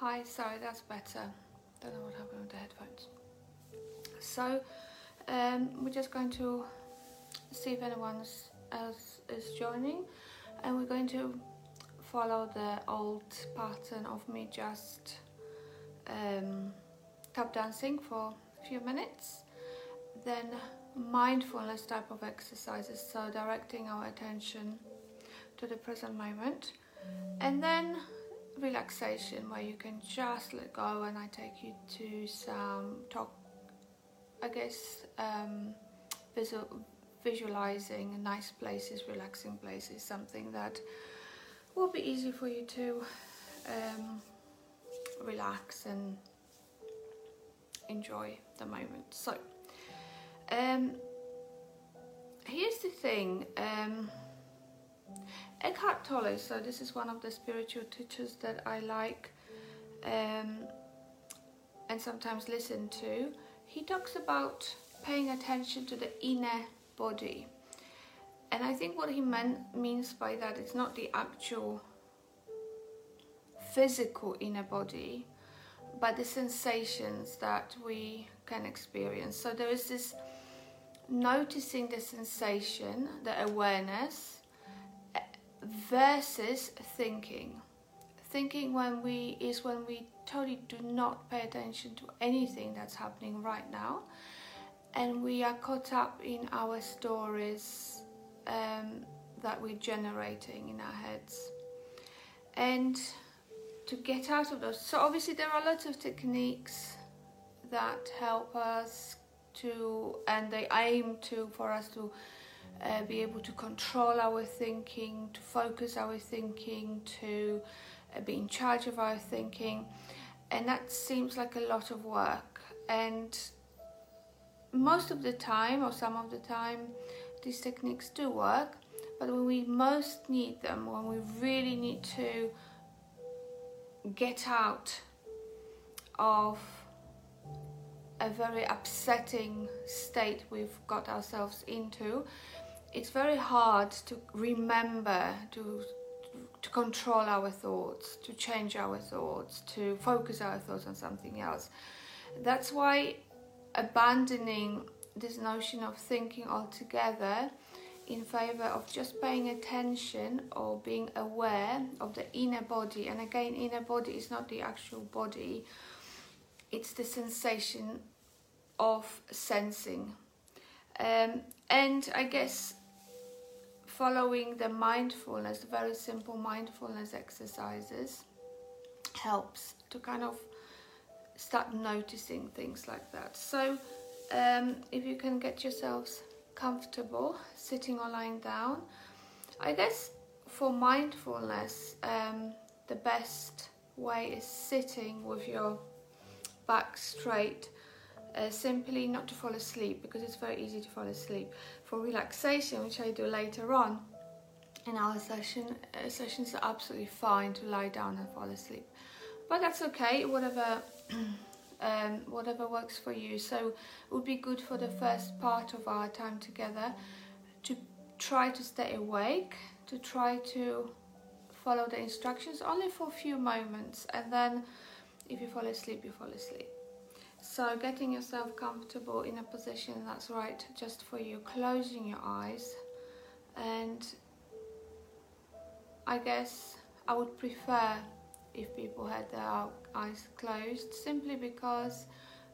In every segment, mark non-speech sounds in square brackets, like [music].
Hi, sorry, that's better. Don't know what happened with the headphones. So, um, we're just going to see if anyone else is joining, and we're going to follow the old pattern of me just um, tap dancing for a few minutes, then mindfulness type of exercises, so directing our attention to the present moment, and then relaxation where you can just let go and I take you to some talk I guess um, visual, visualizing nice places, relaxing places, something that will be easy for you to um, relax and enjoy the moment. So, um, here's the thing. Eckhart Tolle, so this is one of the spiritual teachers that I like um, and sometimes listen to. He talks about paying attention to the inner body. And I think what he meant, means by that is not the actual physical inner body, but the sensations that we can experience. So there is this noticing the sensation, the awareness, versus thinking. Thinking when we is when we totally do not pay attention to anything that's happening right now, and we are caught up in our stories um, that we're generating in our heads. And to get out of those, so obviously there are lots of techniques that help us to, and they aim to for us to uh, be able to control our thinking, to focus our thinking, to uh, be in charge of our thinking. And that seems like a lot of work. And most of the time, or some of the time, these techniques do work. But when we most need them, when we really need to get out of a very upsetting state we've got ourselves into, it's very hard to remember to to control our thoughts, to change our thoughts, to focus our thoughts on something else. That's why abandoning this notion of thinking altogether in favor of just paying attention or being aware of the inner body and again inner body is not the actual body it's the sensation of sensing um, and i guess following the mindfulness, very simple mindfulness exercises, helps to kind of start noticing things like that. So, um, if you can get yourselves comfortable sitting or lying down, I guess for mindfulness, um, the best way is sitting with your back straight uh, simply not to fall asleep because it's very easy to fall asleep. For relaxation, which I do later on in our session, uh, sessions are absolutely fine to lie down and fall asleep. But that's okay, whatever. [clears throat] Um, whatever works for you. So it would be good for the first part of our time together to try to stay awake, to try to follow the instructions only for a few moments, and then if you fall asleep, you fall asleep. So getting yourself comfortable in a position that's right just for you, closing your eyes and I guess I would prefer if people had their eyes closed simply because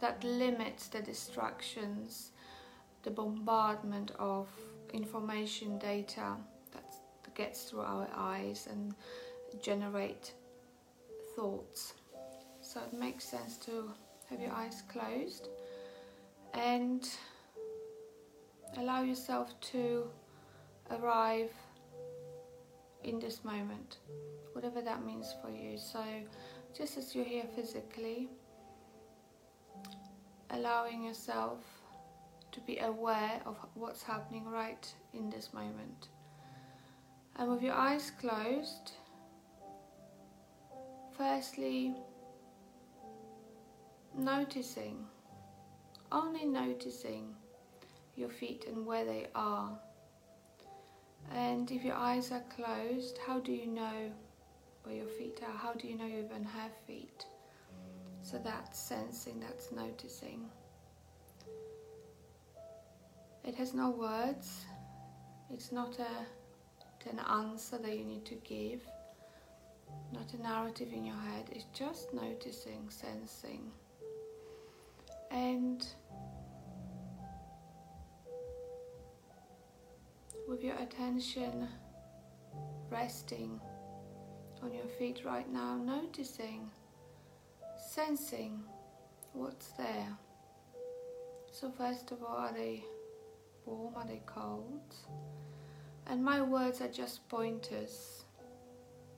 that limits the distractions, the bombardment of information data that gets through our eyes and generate thoughts. So it makes sense to have your eyes closed and allow yourself to arrive in this moment, whatever that means for you. So, just as you're here physically, allowing yourself to be aware of what's happening right in this moment. And with your eyes closed, firstly, noticing, only noticing your feet and where they are. And if your eyes are closed, how do you know where your feet are. How do you know you even have feet? So that's sensing, that's noticing. It has no words. It's not a, an answer that you need to give, not a narrative in your head. It's just noticing, sensing. And with your attention resting on your feet right now, noticing, sensing what's there. So, first of all, are they warm? Are they cold? And my words are just pointers.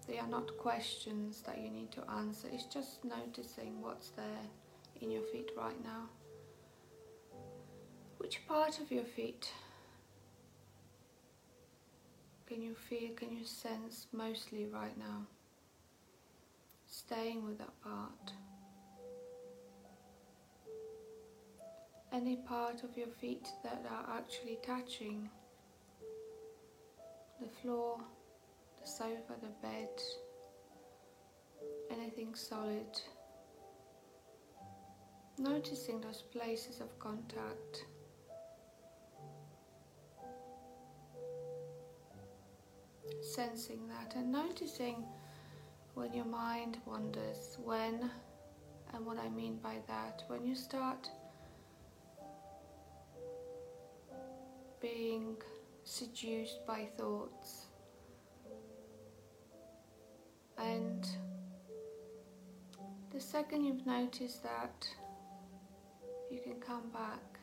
They are not questions that you need to answer. It's just noticing what's there in your feet right now. Which part of your feet can you feel, can you sense mostly right now? Staying with that part. Any part of your feet that are actually touching the floor, the sofa, the bed, anything solid. Noticing those places of contact. Sensing that and noticing when your mind wanders, when, and what I mean by that, when you start being seduced by thoughts and the second you've noticed that you can come back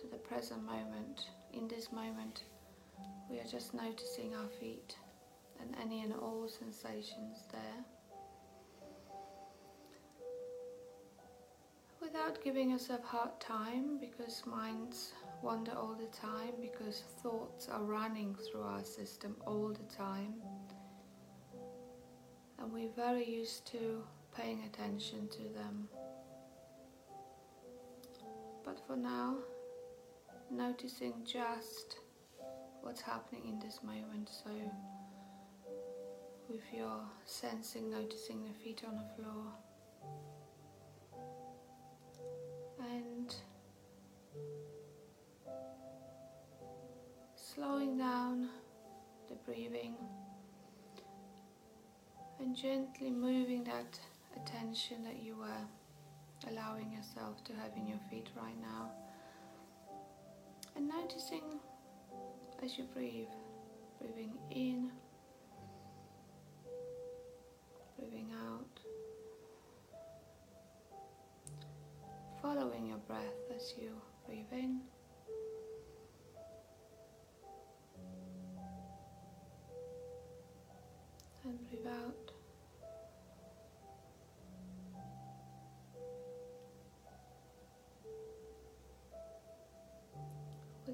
to the present moment in this moment we are just noticing our feet and any and all sensations there. Without giving yourself hard time because minds wander all the time because thoughts are running through our system all the time. And we're very used to paying attention to them. But for now, noticing just what's happening in this moment. So, with your sensing, noticing the feet on the floor, and slowing down the breathing and gently moving that attention that you were allowing yourself to have in your feet right now and noticing as you breathe, breathing in, breathing out, following your breath as you breathe in. And breathe out.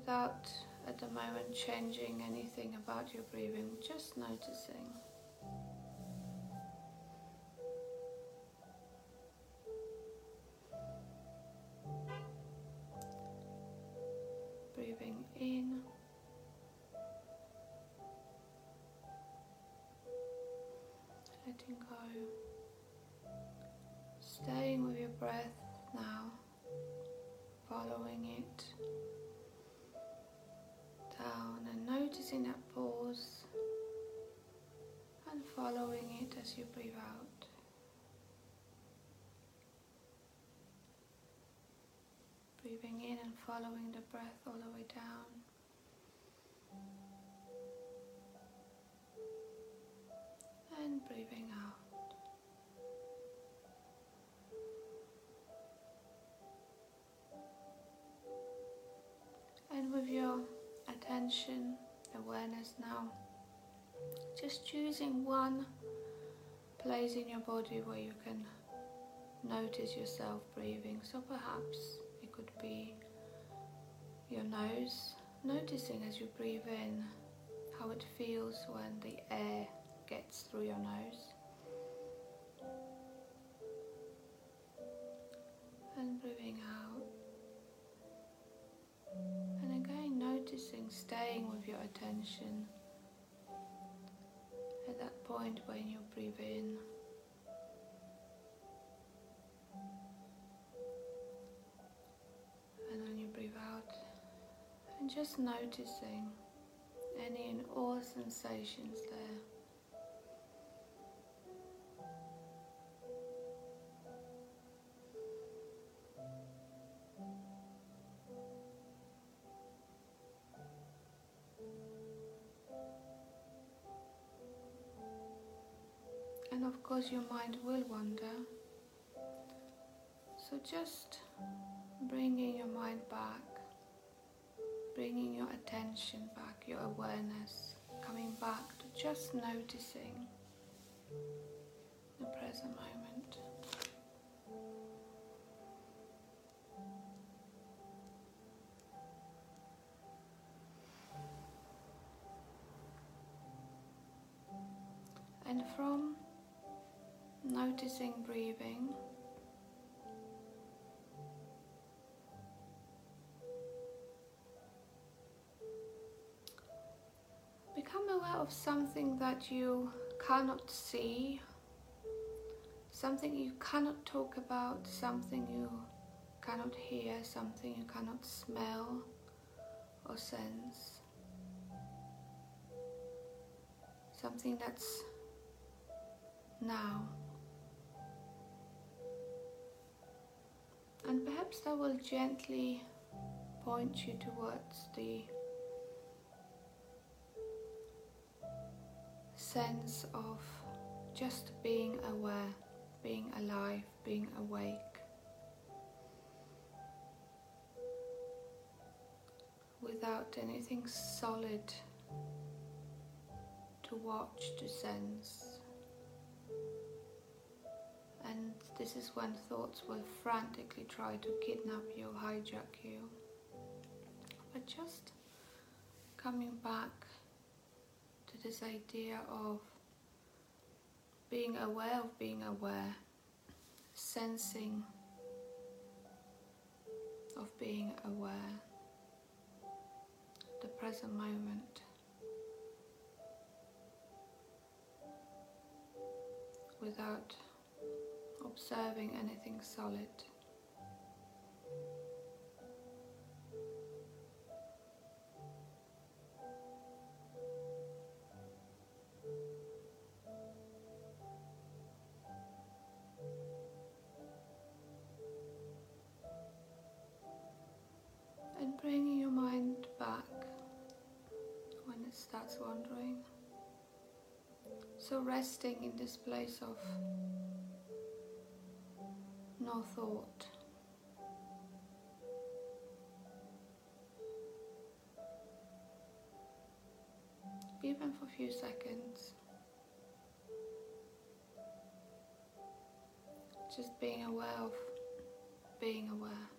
Without at the moment changing anything about your breathing, just noticing. As you breathe out. Breathing in and following the breath all the way down. And breathing out. And with your attention, awareness now. Just choosing one place in your body where you can notice yourself breathing. So perhaps it could be your nose, noticing as you breathe in how it feels when the air gets through your nose. And breathing out. And again, noticing, staying with your attention point when you breathe in. And when you breathe out, and just noticing any and all sensations there. Course, your mind will wander. So just bringing your mind back, bringing your attention back, your awareness, coming back to just noticing the present moment. And from noticing breathing. Become aware of something that you cannot see, something you cannot talk about, something you cannot hear, something you cannot smell or sense, something that's now. And perhaps that will gently point you towards the sense of just being aware, being alive, being awake. Without anything solid to watch, to sense. And this is when thoughts will frantically try to kidnap you, hijack you. But just coming back to this idea of being aware of being aware, sensing of being aware, the present moment. Without observing anything solid. And bringing your mind back when it starts wandering. So resting in this place of no thought. Even for a few seconds. Just being aware of being aware.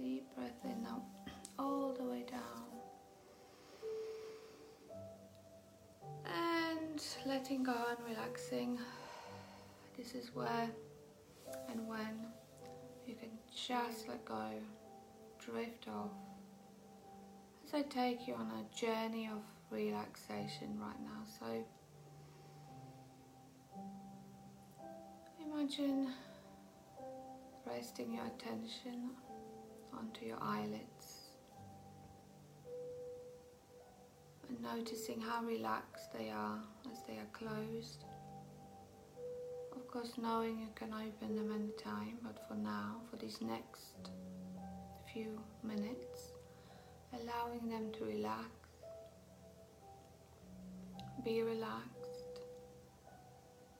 Deep breath in now, all the way down. And letting go and relaxing. This is where and when you can just let go, drift off. As I take you on a journey of relaxation right now. So imagine resting your attention onto your eyelids. And noticing how relaxed they are as they are closed. Of course, knowing you can open them anytime, but for now, for these next few minutes, allowing them to relax, be relaxed,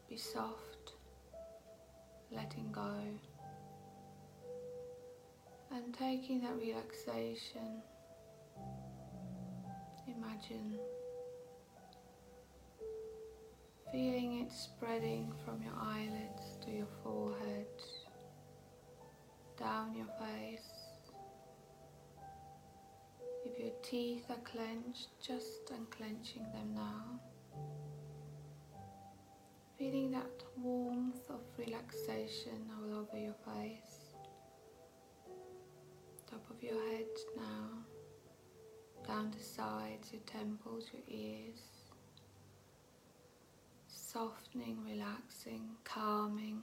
be soft, letting go and taking that relaxation, imagine feeling it spreading from your eyelids to your forehead, down your face, If your teeth are clenched, just unclenching them now. Feeling that warmth of relaxation all over your face. Top of your head now, down the sides, your temples, your ears. Softening, relaxing, calming.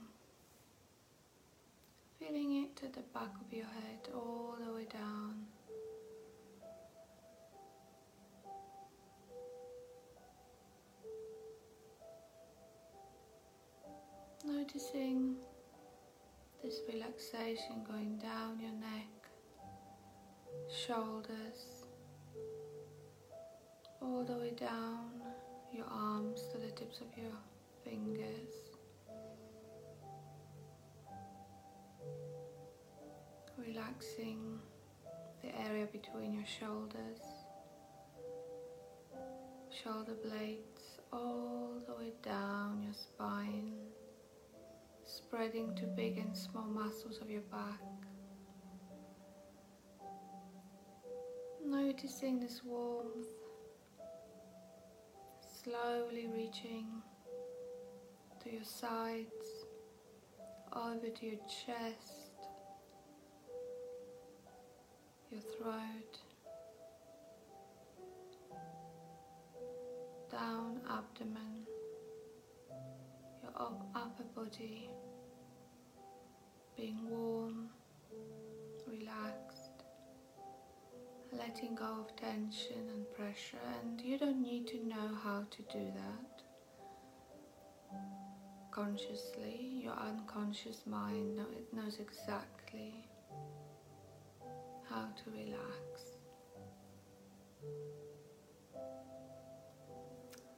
Feeling it at the back of your head, all the way down. Noticing this relaxation going down your neck, shoulders, all the way down your arms to the tips of your fingers. Relaxing the area between your shoulders, shoulder blades, all the way down your spine spreading to big and small muscles of your back. Noticing this warmth slowly reaching to your sides, over to your chest, your throat, down abdomen, your upper body being warm, letting go of tension and pressure, and you don't need to know how to do that. Consciously, your unconscious mind it knows exactly how to relax.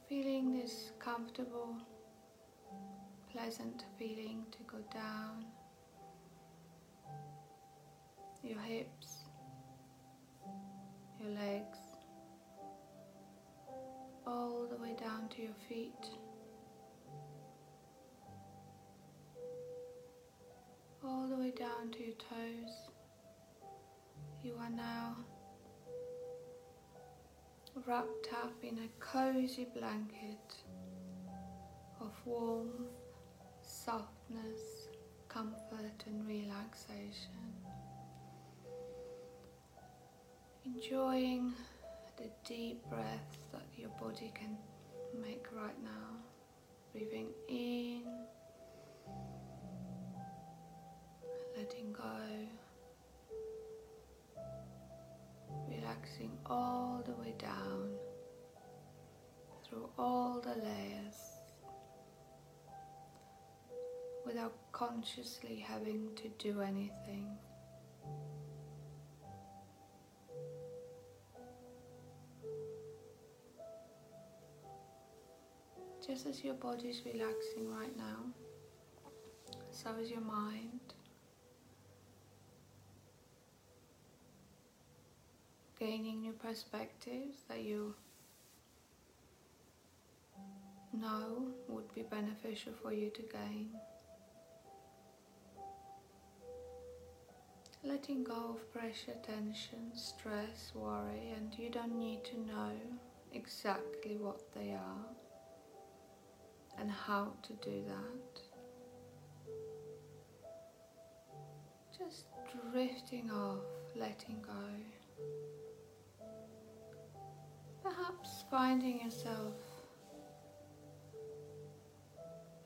Feeling this comfortable, pleasant feeling to go down your hips, your legs, all the way down to your feet. All the way down to your toes. You are now wrapped up in a cozy blanket of warmth, softness, comfort, and relaxation. Enjoying the deep breaths that your body can make right now. Breathing in, letting go, relaxing all the way down through all the layers without consciously having to do anything. Just as your body is relaxing right now, so is your mind. Gaining new perspectives that you know would be beneficial for you to gain. Letting go of pressure, tension, stress, worry, and you don't need to know exactly what they are and how to do that. Just drifting off, letting go. Perhaps finding yourself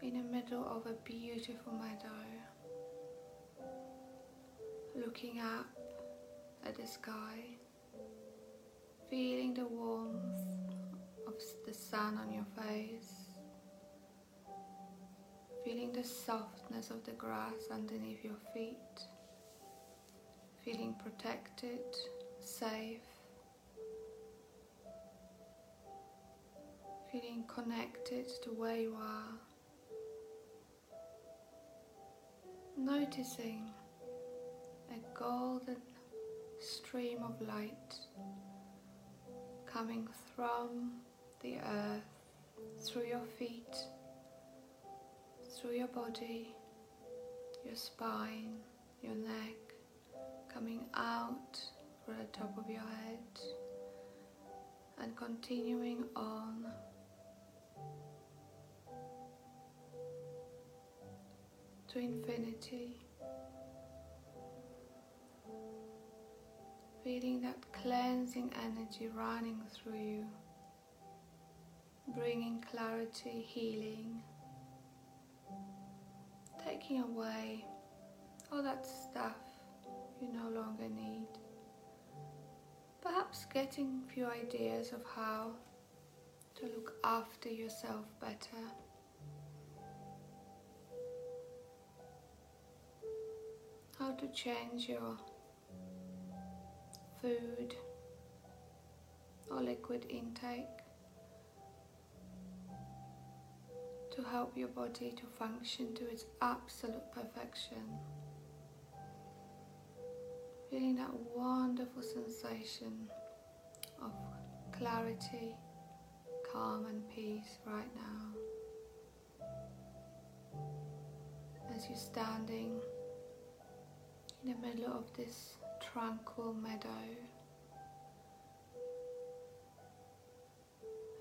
in the middle of a beautiful meadow, looking up at the sky, feeling the warmth of the sun on your face feeling the softness of the grass underneath your feet, feeling protected, safe, feeling connected to where you are, noticing a golden stream of light coming from the earth through your feet through your body, your spine, your neck, coming out from the top of your head, and continuing on to infinity. Feeling that cleansing energy running through you, bringing clarity, healing, taking away all that stuff you no longer need. Perhaps getting a few ideas of how to look after yourself better. How to change your food or liquid intake to help your body to function to its absolute perfection. Feeling that wonderful sensation of clarity, calm, and peace right now. As you're standing in the middle of this tranquil meadow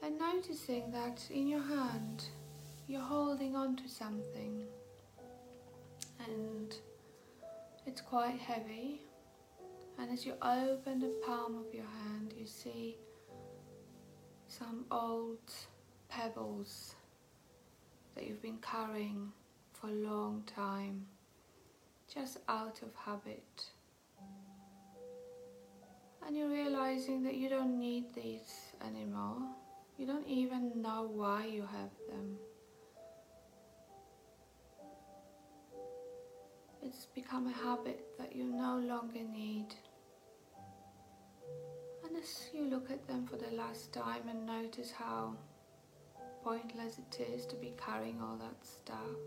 and noticing that in your hand you're holding on to something. And it's quite heavy. And as you open the palm of your hand you see some old pebbles that you've been carrying for a long time just out of habit. And you're realizing that you don't need these anymore. You don't even know why you have them it's become a habit that you no longer need. As you look at them for the last time and notice how pointless it is to be carrying all that stuff,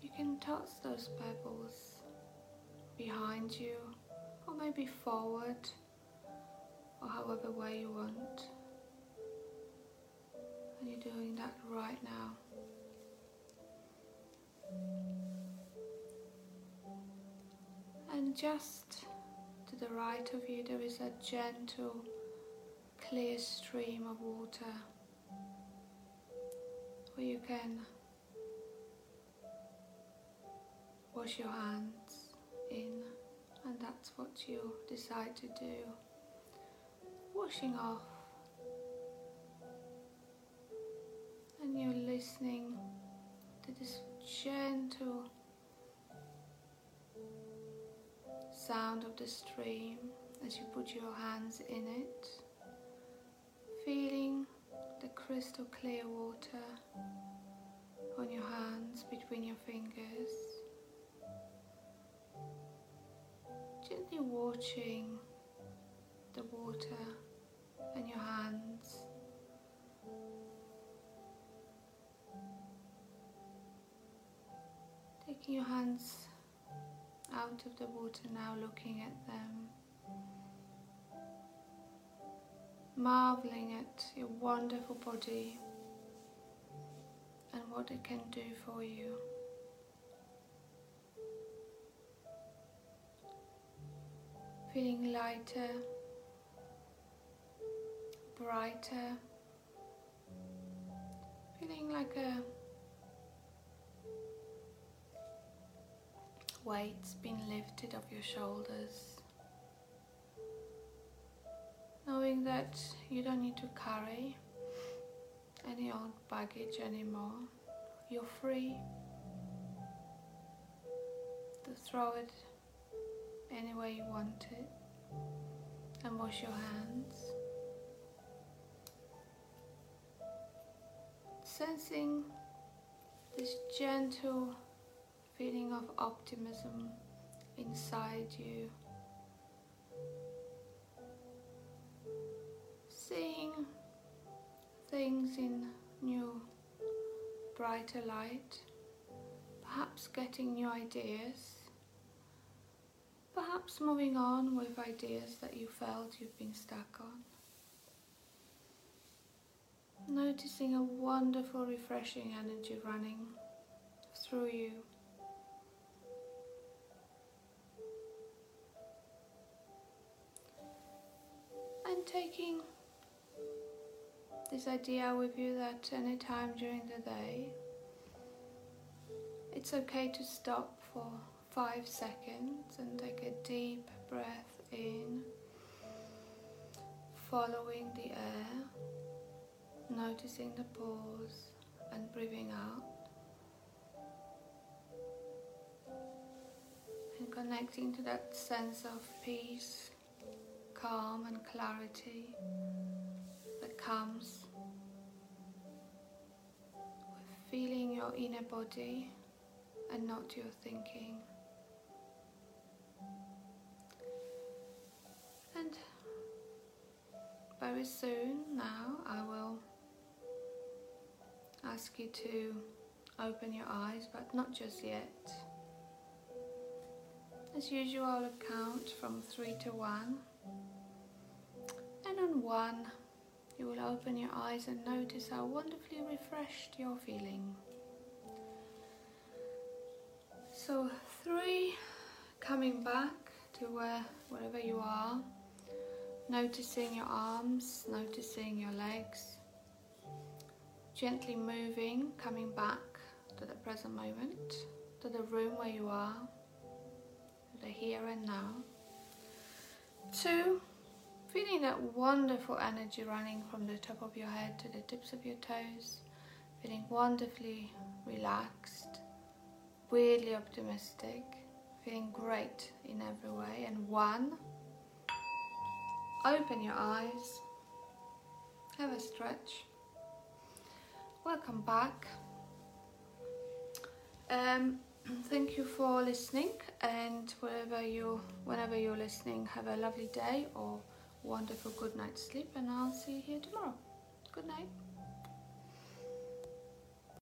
you can toss those pebbles behind you or maybe forward or however way you want. And you're doing that right now. And just to the right of you, there is a gentle, clear stream of water where you can wash your hands in, and that's what you decide to do. Washing off, and you're listening gentle sound of the stream as you put your hands in it, feeling the crystal clear water on your hands between your fingers. Gently watching the water and your hands Your hands out of the water now, looking at them, marveling at your wonderful body and what it can do for you. Feeling lighter, brighter, feeling like a weight's been lifted off your shoulders. Knowing that you don't need to carry any old baggage anymore. You're free to throw it anywhere you want it and wash your hands. Sensing this gentle feeling of optimism inside you. Seeing things in new, brighter light, perhaps getting new ideas, perhaps moving on with ideas that you felt you've been stuck on. Noticing a wonderful, refreshing energy running through you. Taking this idea with you that any time during the day it's okay to stop for five seconds and take a deep breath in, following the air, noticing the pause and breathing out. And connecting to that sense of peace, calm, and clarity that comes with feeling your inner body and not your thinking. And very soon now I will ask you to open your eyes, but not just yet. As usual, I'll count from three to one. And on one, you will open your eyes and notice how wonderfully refreshed you're feeling. So three, coming back to where, wherever you are, noticing your arms, noticing your legs, gently moving, coming back to the present moment, to the room where you are, the here and now. Two, feeling that wonderful energy running from the top of your head to the tips of your toes, feeling wonderfully relaxed, weirdly optimistic, feeling great in every way. And one, open your eyes, have a stretch. Welcome back. Um, [clears throat] thank you for listening, and wherever you, whenever you're listening, have a lovely day or wonderful good night's sleep. And I'll see you here tomorrow. Good night.